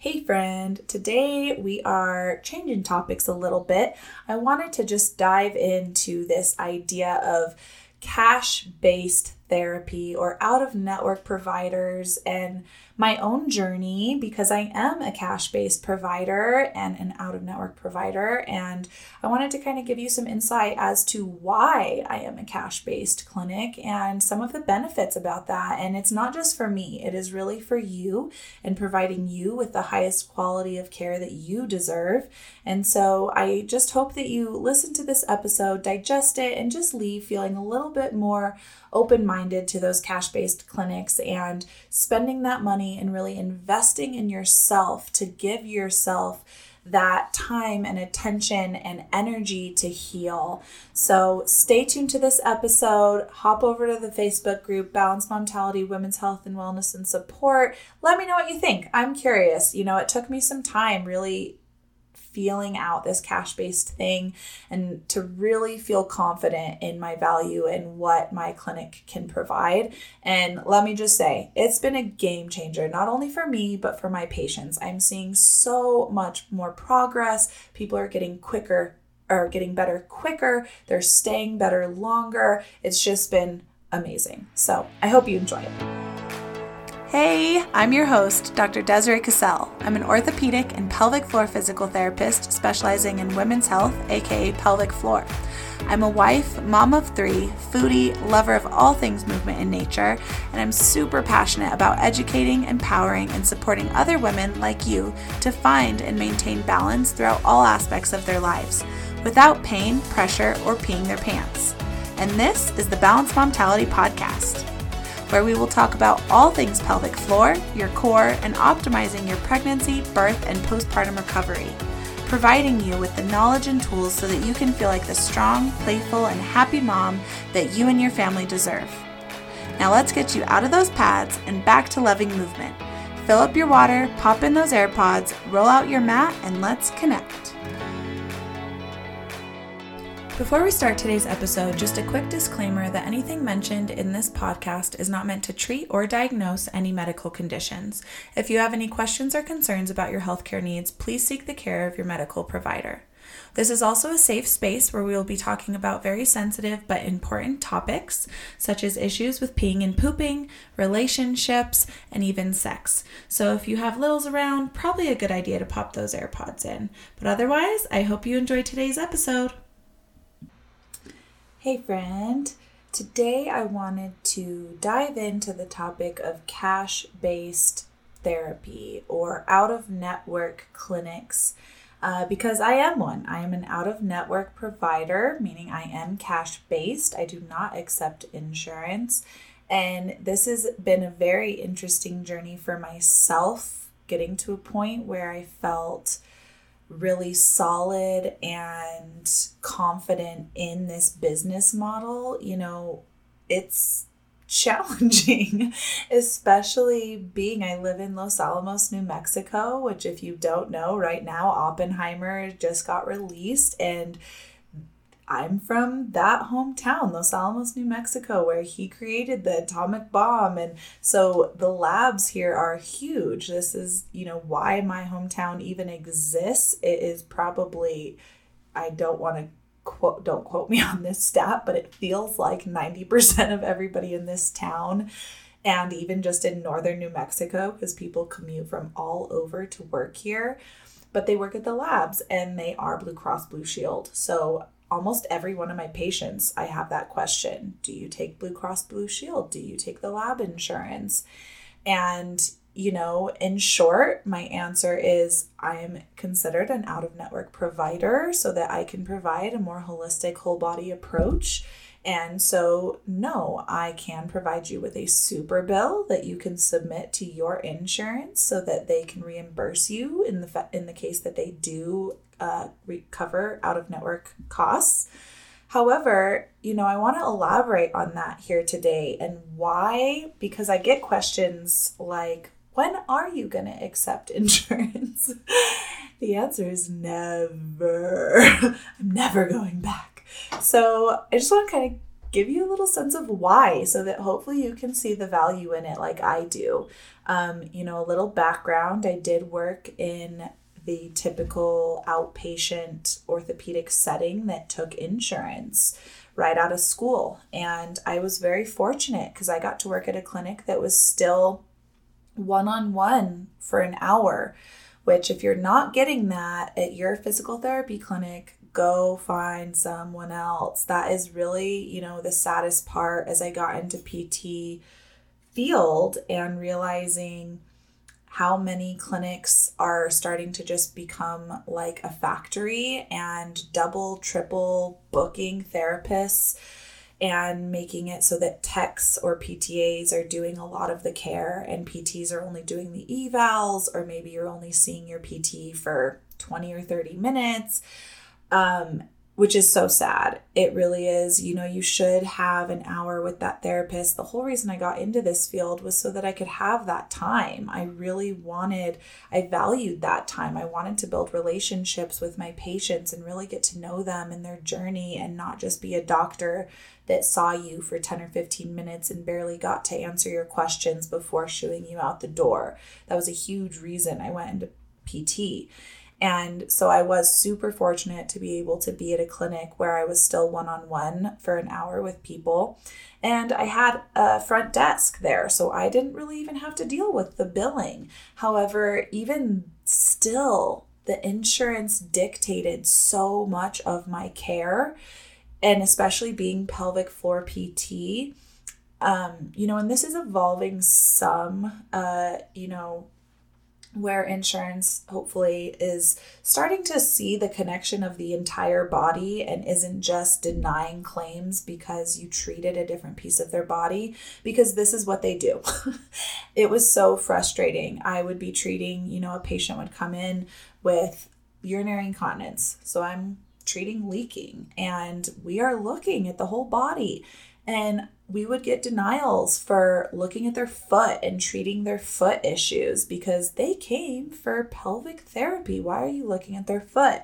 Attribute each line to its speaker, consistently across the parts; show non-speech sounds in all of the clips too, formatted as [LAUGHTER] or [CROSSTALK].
Speaker 1: Hey, friend. Today we are changing topics a little bit. I wanted to just dive into this idea of cash based therapy or out of network providers and my own journey because I am a cash based provider and an out of network provider. And I wanted to kind of give you some insight as to why I am a cash based clinic and some of the benefits about that. And it's not just for me, it is really for you and providing you with the highest quality of care that you deserve. And so I just hope that you listen to this episode, digest it, and just leave feeling a little bit more open minded to those cash based clinics and spending that money and really investing in yourself to give yourself that time and attention and energy to heal. So stay tuned to this episode. Hop over to the Facebook group, Balanced Momtality, Women's Health and Wellness and Support. Let me know what you think. I'm curious. You know, it took me some time really feeling out this cash based thing and to really feel confident in my value and what my clinic can provide. And let me just say, it's been a game changer, not only for me, but for my patients. I'm seeing so much more progress. People are getting quicker are getting better quicker. They're staying better longer. It's just been amazing. So I hope you enjoy it. Hey, I'm your host, Dr. Desiree Cassell. I'm an orthopedic and pelvic floor physical therapist specializing in women's health, aka pelvic floor. I'm a wife, mom of three, foodie, lover of all things movement and nature, and I'm super passionate about educating, empowering, and supporting other women like you to find and maintain balance throughout all aspects of their lives without pain, pressure, or peeing their pants. And this is the Balance Momtality Podcast where we will talk about all things pelvic floor, your core, and optimizing your pregnancy, birth, and postpartum recovery, providing you with the knowledge and tools so that you can feel like the strong, playful, and happy mom that you and your family deserve. Now let's get you out of those pads and back to loving movement. Fill up your water, pop in those AirPods, roll out your mat, and let's connect. Before we start today's episode, just a quick disclaimer that anything mentioned in this podcast is not meant to treat or diagnose any medical conditions. If you have any questions or concerns about your healthcare needs, please seek the care of your medical provider. This is also a safe space where we will be talking about very sensitive but important topics, such as issues with peeing and pooping, relationships, and even sex. So if you have littles around, probably a good idea to pop those AirPods in. But otherwise, I hope you enjoy today's episode. Hey, friend. Today I wanted to dive into the topic of cash based therapy or out of network clinics uh, because I am one. I am an out of network provider, meaning I am cash based. I do not accept insurance. And this has been a very interesting journey for myself, getting to a point where I felt really solid and confident in this business model, you know, it's challenging, [LAUGHS] especially being I live in Los Alamos, New Mexico, which, if you don't know, right now Oppenheimer just got released and I'm from that hometown, Los Alamos, New Mexico, where he created the atomic bomb. And so the labs here are huge. This is, you know, why my hometown even exists. It is probably, I don't want to quote, don't quote me [LAUGHS] on this stat, but it feels like 90% of everybody in this town and even just in northern New Mexico, because people commute from all over to work here. But they work at the labs and they are Blue Cross Blue Shield. So almost every one of my patients, I have that question Do you take Blue Cross Blue Shield? Do you take the lab insurance? And, you know, in short, my answer is I am considered an out of network provider so that I can provide a more holistic, whole body approach. And so, no, I can provide you with a super bill that you can submit to your insurance so that they can reimburse you in the in the case that they do uh, recover out of network costs. However, you know, I want to elaborate on that here today and why, because I get questions like, when are you going to accept [LAUGHS] insurance? the answer is never. [LAUGHS] I'm never going back. So I just want to kind of give you a little sense of why so that hopefully you can see the value in it like I do. Um, you know, a little background I did work in the typical outpatient orthopedic setting that took insurance right out of school. And I was very fortunate because I got to work at a clinic that was still one on one for an hour. Which, if you're not getting that at your physical therapy clinic, go find someone else. That is really, you know, the saddest part as I got into PT field and realizing how many clinics are starting to just become like a factory and double, triple booking therapists and making it so that techs or PTAs are doing a lot of the care and PTs are only doing the evals, or maybe you're only seeing your PT for 20 or 30 minutes. Um, which is so sad. It really is. You know, you should have an hour with that therapist. The whole reason I got into this field was so that I could have that time. I really wanted, I valued that time. I wanted to build relationships with my patients and really get to know them and their journey and not just be a doctor that saw you for 10 or 15 minutes and barely got to answer your questions before shooing you out the door. That was a huge reason I went into PT. And so I was super fortunate to be able to be at a clinic where I was still one on one for an hour with people. And I had a front desk there, so I didn't really even have to deal with the billing. However, even still, the insurance dictated so much of my care, and especially being pelvic floor PT. Um, you know, and this is evolving some, uh, you know, where insurance hopefully is starting to see the connection of the entire body and isn't just denying claims because you treated a different piece of their body because this is what they do. [LAUGHS] it was so frustrating. I would be treating, you know, a patient would come in with urinary incontinence. So I'm treating leaking and we are looking at the whole body and we would get denials for looking at their foot and treating their foot issues because they came for pelvic therapy. Why are you looking at their foot?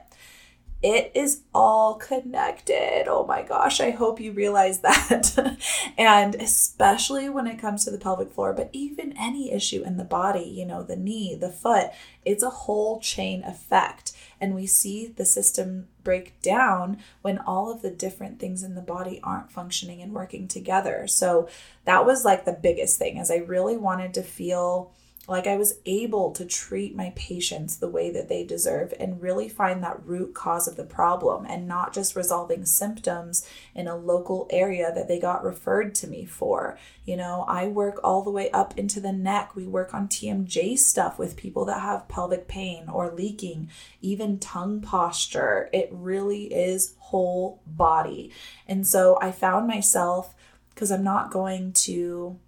Speaker 1: It is all connected. Oh my gosh, I hope you realize that. [LAUGHS] and especially when it comes to the pelvic floor, but even any issue in the body, you know, the knee, the foot, it's a whole chain effect. And we see the system break down when all of the different things in the body aren't functioning and working together. So that was like the biggest thing is I really wanted to feel like I was able to treat my patients the way that they deserve and really find that root cause of the problem and not just resolving symptoms in a local area that they got referred to me for. You know, I work all the way up into the neck. We work on TMJ stuff with people that have pelvic pain or leaking, even tongue posture. It really is whole body. And so I found myself because I'm not going to,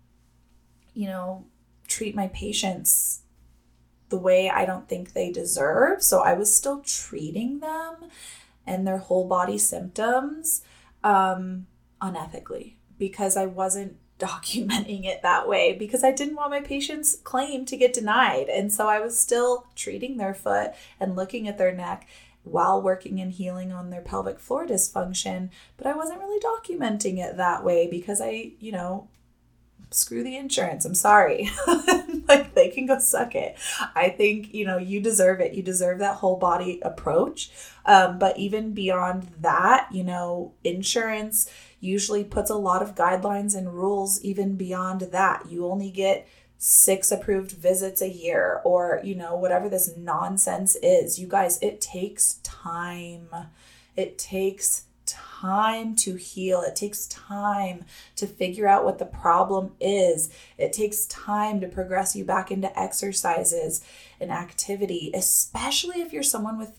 Speaker 1: you know, treat my patients the way I don't think they deserve. So I was still treating them and their whole body symptoms um, unethically because I wasn't [LAUGHS] documenting it that way because I didn't want my patient's claim to get denied. And so I was still treating their foot and looking at their neck while working and healing on their pelvic floor dysfunction, but I wasn't really documenting it that way because I, you know, screw the insurance. I'm sorry. [LAUGHS] like they can go suck it. I think, you know, you deserve it. You deserve that whole body approach. Um, but even beyond that, you know, insurance usually puts a lot of guidelines and rules even beyond that. You only get six approved visits a year or, you know, whatever this nonsense is. You guys, it takes time. It takes time to heal. It takes time to figure out what the problem is. It takes time to progress you back into exercises and activity, especially if you're someone with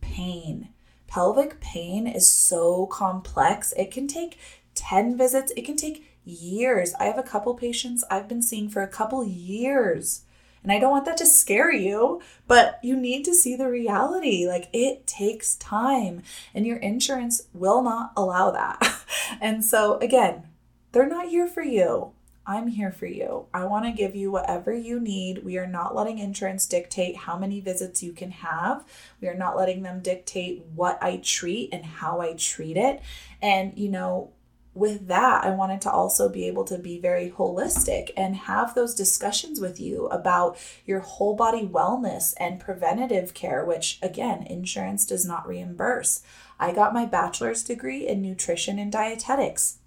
Speaker 1: pain. Pelvic pain is so complex. It can take 10 visits, it can take years. I have a couple patients I've been seeing for a couple years and I don't want that to scare you, but you need to see the reality. Like it takes time, and your insurance will not allow that. [LAUGHS] and so, again, they're not here for you. I'm here for you. I want to give you whatever you need. We are not letting insurance dictate how many visits you can have. We are not letting them dictate what I treat and how I treat it. And, you know, with that, I wanted to also be able to be very holistic and have those discussions with you about your whole body wellness and preventative care, which again, insurance does not reimburse. I got my bachelor's degree in nutrition and dietetics.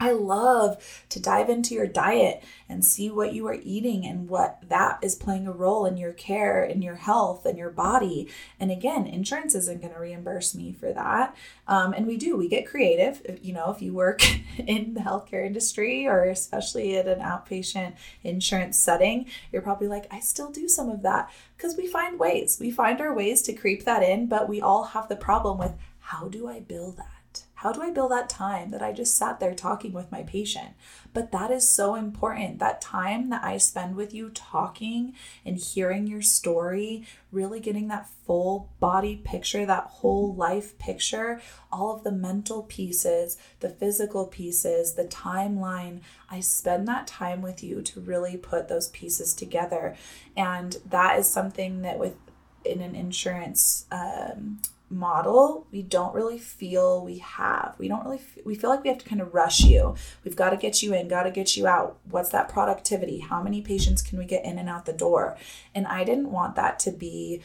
Speaker 1: I love to dive into your diet and see what you are eating and what that is playing a role in your care, in your health, and your body. And again, insurance isn't going to reimburse me for that. Um, and we do, we get creative. You know, if you work [LAUGHS] in the healthcare industry or especially at an outpatient insurance setting, you're probably like, I still do some of that because we find ways. We find our ways to creep that in, but we all have the problem with how do I bill that? How do I bill that time that I just sat there talking with my patient? But that is so important. That time that I spend with you talking and hearing your story, really getting that full body picture, that whole life picture, all of the mental pieces, the physical pieces, the timeline. I spend that time with you to really put those pieces together. And that is something that with in an insurance um, model we don't really feel we have. We don't really f- we feel like we have to kind of rush you. We've got to get you in got to get you out. What's that productivity? How many patients can we get in and out the door? And i didn't want that to be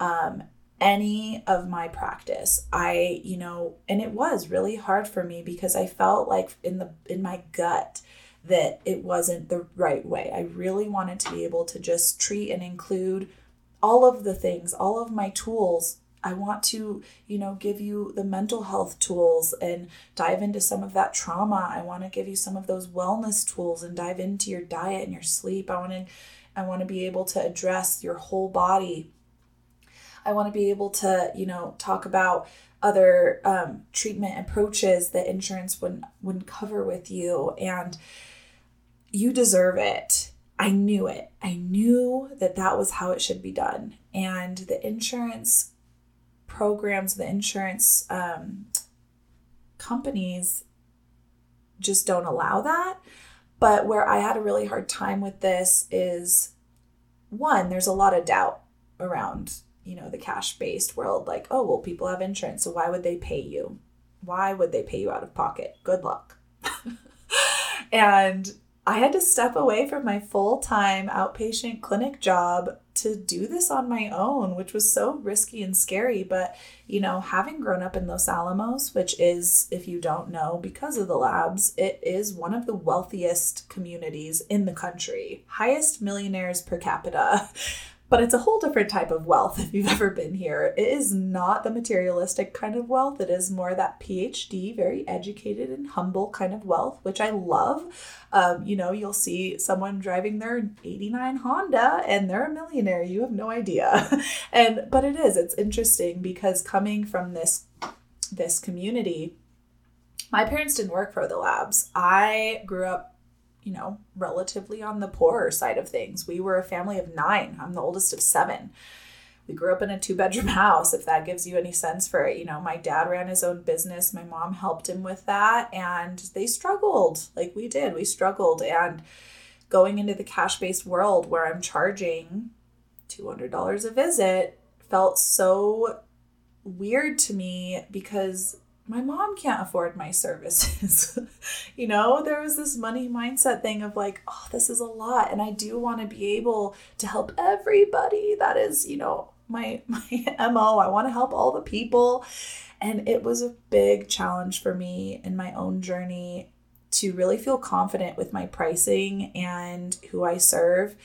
Speaker 1: um, any of my practice. I you know and it was really hard for me because i felt like in the in my gut that it wasn't the right way. I really wanted to be able to just treat and include all of the things all of my tools I want to, you know, give you the mental health tools and dive into some of that trauma. I want to give you some of those wellness tools and dive into your diet and your sleep. I want to I want to be able to address your whole body. I want to be able to, you know, talk about other um, treatment approaches that insurance wouldn't wouldn't cover with you and you deserve it. I knew it. I knew that that was how it should be done. And the insurance programs, the insurance um, companies just don't allow that. But where I had a really hard time with this is one, there's a lot of doubt around, you know, the cash based world. Like, oh, well, people have insurance, so why would they pay you? Why would they pay you out of pocket? Good luck. [LAUGHS] and I had to step away from my full time outpatient clinic job to do this on my own, which was so risky and scary. But, you know, having grown up in Los Alamos, which is, if you don't know, because of the labs, it is one of the wealthiest communities in the country, highest millionaires per capita. [LAUGHS] but it's a whole different type of wealth if you've [LAUGHS] ever been here. It is not the materialistic kind of wealth, it is more that PhD, very educated and humble kind of wealth, which I love. Um, you know, you'll see someone driving their 89 Honda and they're a millionaire. You have no idea. [LAUGHS] and but it is, it's interesting because coming from this this community, my parents didn't work for the labs. I grew up you know, relatively on the poorer side of things. We were a family of nine. I'm the oldest of seven. We grew up in a two bedroom [LAUGHS] house, if that gives you any sense for it. You know, my dad ran his own business. My mom helped him with that. And they struggled like we did. We struggled. And going into the cash based world where I'm charging $200 a visit felt so weird to me because my mom can't afford my services. [LAUGHS] you know, there was this money mindset thing of like, oh, this is a lot. And I do want to be able to help everybody. That is, you know, my [LAUGHS] my MO. I want to help all the people. And it was a big challenge for me in my own journey to really feel confident with my pricing and who I serve.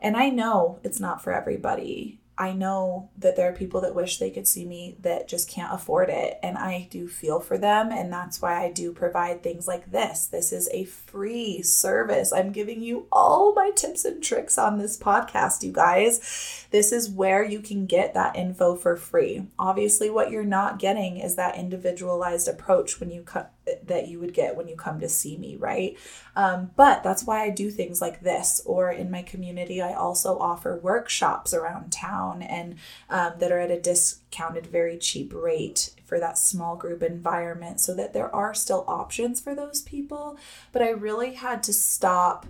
Speaker 1: And I know it's not for everybody. I know that there are people that wish they could see me that just can't afford it. And I do feel for them. And that's why I do provide things like this. This is a free service. I'm giving you all my tips and tricks on this podcast, you guys. This is where you can get that info for free. Obviously, what you're not getting is that individualized approach when you cut that you would get when you come to see me, right? Um, but that's why I do things like this. Or in my community, I also offer workshops around town and um, that are at a discounted, very cheap rate for that small group environment so that there are still options for those people. But I really had to stop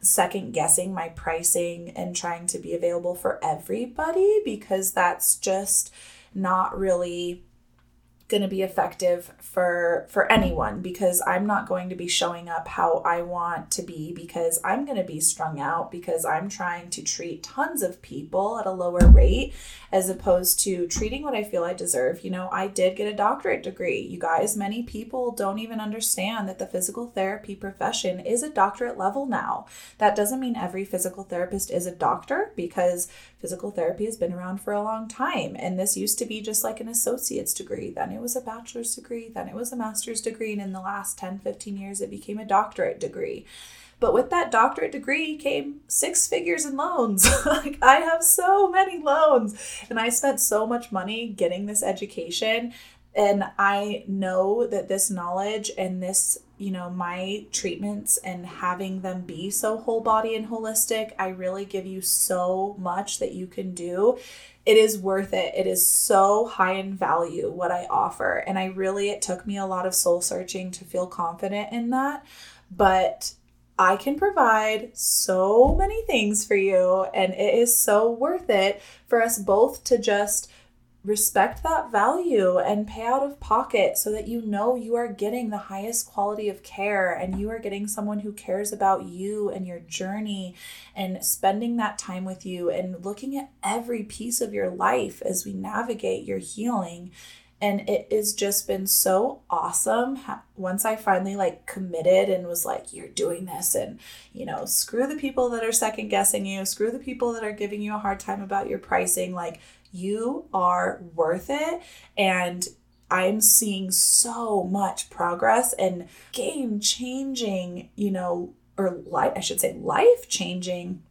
Speaker 1: second guessing my pricing and trying to be available for everybody because that's just not really going to be effective for for anyone because I'm not going to be showing up how I want to be because I'm going to be strung out because I'm trying to treat tons of people at a lower rate as opposed to treating what I feel I deserve. You know, I did get a doctorate degree. You guys, many people don't even understand that the physical therapy profession is a doctorate level now. That doesn't mean every physical therapist is a doctor because physical therapy has been around for a long time and this used to be just like an associate's degree then it was a bachelor's degree then it was a master's degree and in the last 10 15 years it became a doctorate degree but with that doctorate degree came six figures in loans. [LAUGHS] like I have so many loans and I spent so much money getting this education and I know that this knowledge and this, you know, my treatments and having them be so whole body and holistic, I really give you so much that you can do. It is worth it. It is so high in value what I offer. And I really, it took me a lot of soul searching to feel confident in that. But I can provide so many things for you, and it is so worth it for us both to just respect that value and pay out of pocket so that you know you are getting the highest quality of care and you are getting someone who cares about you and your journey and spending that time with you and looking at every piece of your life as we navigate your healing. And it has just been so awesome. Once i finally like committed and was like you're doing this and you know screw the people that are second guessing you. Screw the people that are giving you a hard time about your pricing. Like you are worth it. And I'm seeing so much progress and game changing, you know, or life, I should say, life changing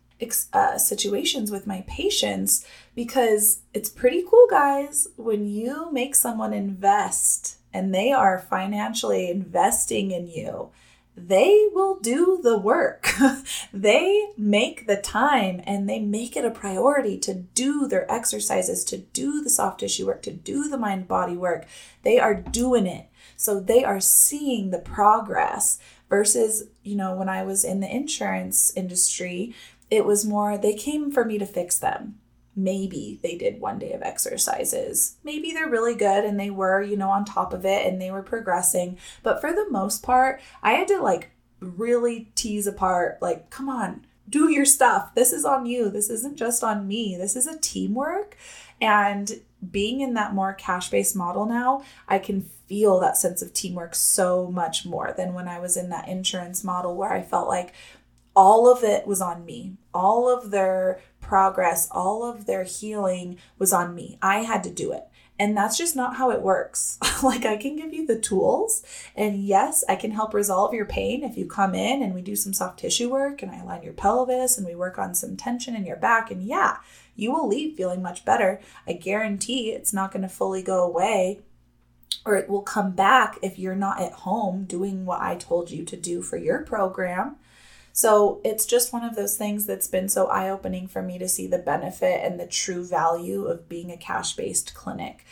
Speaker 1: uh, situations with my patients because it's pretty cool, guys, when you make someone invest and they are financially investing in you they will do the work. [LAUGHS] they make the time and they make it a priority to do their exercises, to do the soft tissue work, to do the mind body work. They are doing it. So they are seeing the progress versus, you know, when I was in the insurance industry, it was more they came for me to fix them maybe they did one day of exercises. Maybe they're really good and they were, you know, on top of it and they were progressing. But for the most part, I had to like really tease apart, like, come on, do your stuff. This is on you. This isn't just on me. This is a teamwork. And being in that more cash based model now, I can feel that sense of teamwork so much more than when I was in that insurance model where I felt like all of it was on me. All of their progress, all of their healing was on me. I had to do it. And that's just not how it works. [LAUGHS] like, I can give you the tools, and yes, I can help resolve your pain if you come in and we do some soft tissue work and I align your pelvis and we work on some tension in your back. And yeah, you will leave feeling much better. I guarantee it's not going to fully go away or it will come back if you're not at home doing what I told you to do for your program. So it's just one of those things that's been so eye opening for me to see the benefit and the true value of being a cash based clinic.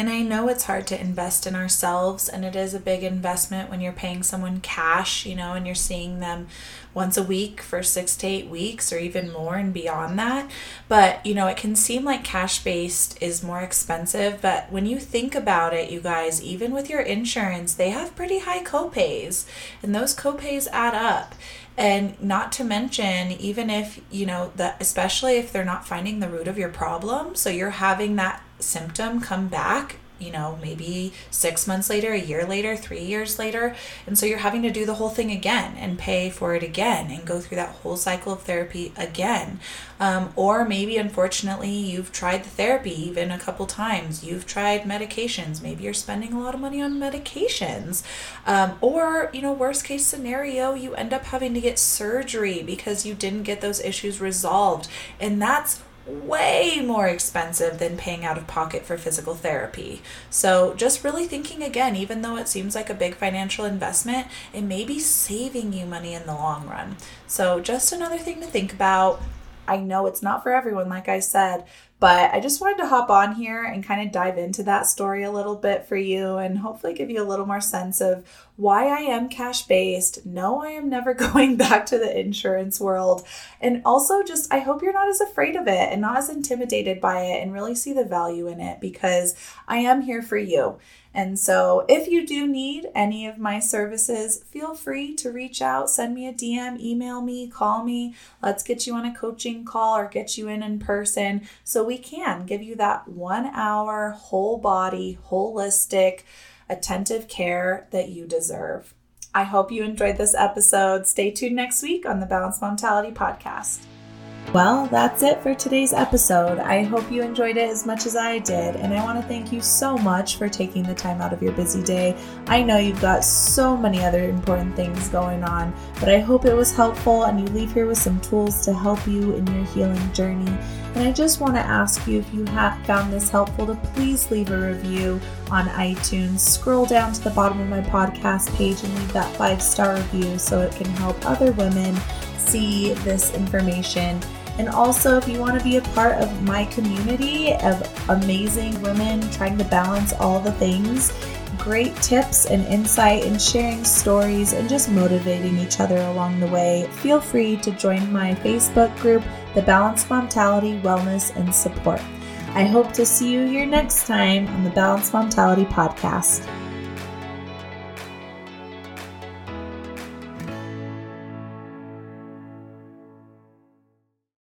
Speaker 1: And I know it's hard to invest in ourselves, and it is a big investment when you're paying someone cash, you know, and you're seeing them once a week for six to eight weeks or even more and beyond that. But, you know, it can seem like cash based is more expensive, but when you think about it, you guys, even with your insurance, they have pretty high copays, and those copays add up and not to mention even if you know that especially if they're not finding the root of your problem so you're having that symptom come back you know, maybe six months later, a year later, three years later. And so you're having to do the whole thing again and pay for it again and go through that whole cycle of therapy again. Um, or maybe, unfortunately, you've tried the therapy even a couple times. You've tried medications. Maybe you're spending a lot of money on medications. Um, or, you know, worst case scenario, you end up having to get surgery because you didn't get those issues resolved. And that's way more expensive than paying out of pocket for physical therapy. So, just really thinking again, even though it seems like a big financial investment, it may be saving you money in the long run. So, just another thing to think about. I know it's not for everyone, like I said, But I just wanted to hop on here and kind of dive into that story a little bit for you and hopefully give you a little more sense of why I am cash based. No, I am never [LAUGHS] going back to the insurance world. And also, just I hope you're not as afraid of it and not as intimidated by it and really see the value in it because I am here for you. And so, if you do need any of my services, feel free to reach out, send me a DM, email me, call me. Let's get you on a coaching call or get you in in person so we can give you that one hour, whole body, holistic, attentive care that you deserve. I hope you enjoyed this episode. Stay tuned next week on the Balanced Momtality podcast. Well, that's it for today's episode. I hope you enjoyed it as much as I did, and I want to thank you so much for taking the time out of your busy day. I know you've got so many other important things going on, but I hope it was helpful and you leave here with some tools to help you in your healing journey. And I just want to ask you if you have found this helpful to please leave a review on iTunes. Scroll down to the bottom of my podcast page and leave that five star review so it can help other women see this information. And also, if you want to be a part of my community of amazing women trying to balance all the things, great tips and insight and sharing stories and just motivating each other along the way, feel free to join my Facebook group, The Balanced Momtality Wellness and Support. I hope to see you here next time on the Balanced Momtality Podcast.